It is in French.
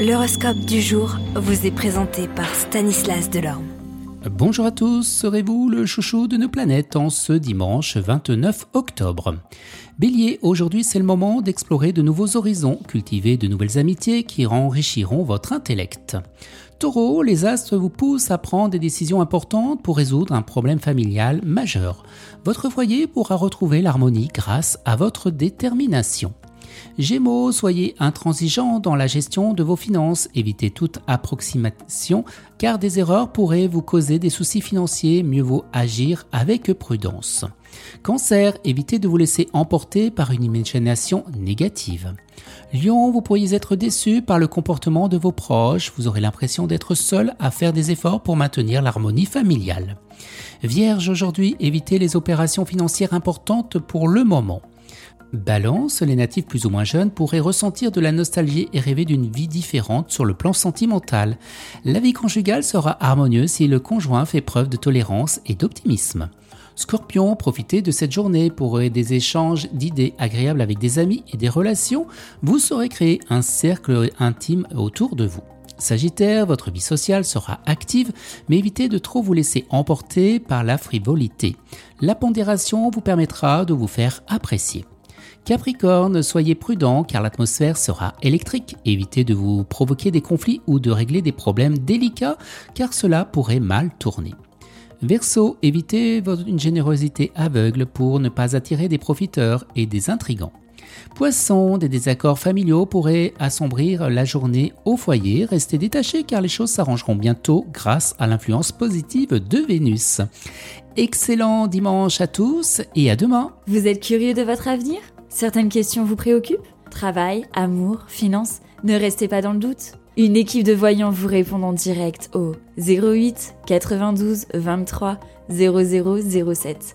L'horoscope du jour vous est présenté par Stanislas Delorme. Bonjour à tous, serez-vous le chouchou de nos planètes en ce dimanche 29 octobre? Bélier, aujourd'hui c'est le moment d'explorer de nouveaux horizons, cultiver de nouvelles amitiés qui enrichiront votre intellect. Taureau, les astres vous poussent à prendre des décisions importantes pour résoudre un problème familial majeur. Votre foyer pourra retrouver l'harmonie grâce à votre détermination. Gémeaux, soyez intransigeants dans la gestion de vos finances, évitez toute approximation car des erreurs pourraient vous causer des soucis financiers, mieux vaut agir avec prudence. Cancer, évitez de vous laisser emporter par une imagination négative. Lion, vous pourriez être déçu par le comportement de vos proches, vous aurez l'impression d'être seul à faire des efforts pour maintenir l'harmonie familiale. Vierge, aujourd'hui, évitez les opérations financières importantes pour le moment. Balance, les natifs plus ou moins jeunes pourraient ressentir de la nostalgie et rêver d'une vie différente sur le plan sentimental. La vie conjugale sera harmonieuse si le conjoint fait preuve de tolérance et d'optimisme. Scorpion, profitez de cette journée pour des échanges d'idées agréables avec des amis et des relations. Vous saurez créer un cercle intime autour de vous. Sagittaire, votre vie sociale sera active, mais évitez de trop vous laisser emporter par la frivolité. La pondération vous permettra de vous faire apprécier. Capricorne, soyez prudent car l'atmosphère sera électrique. Évitez de vous provoquer des conflits ou de régler des problèmes délicats car cela pourrait mal tourner. Verseau, évitez une générosité aveugle pour ne pas attirer des profiteurs et des intrigants. Poisson, des désaccords familiaux pourraient assombrir la journée au foyer. Restez détachés car les choses s'arrangeront bientôt grâce à l'influence positive de Vénus. Excellent dimanche à tous et à demain. Vous êtes curieux de votre avenir? Certaines questions vous préoccupent? Travail, amour, finances? Ne restez pas dans le doute. Une équipe de voyants vous répond en direct au 08 92 23 0007.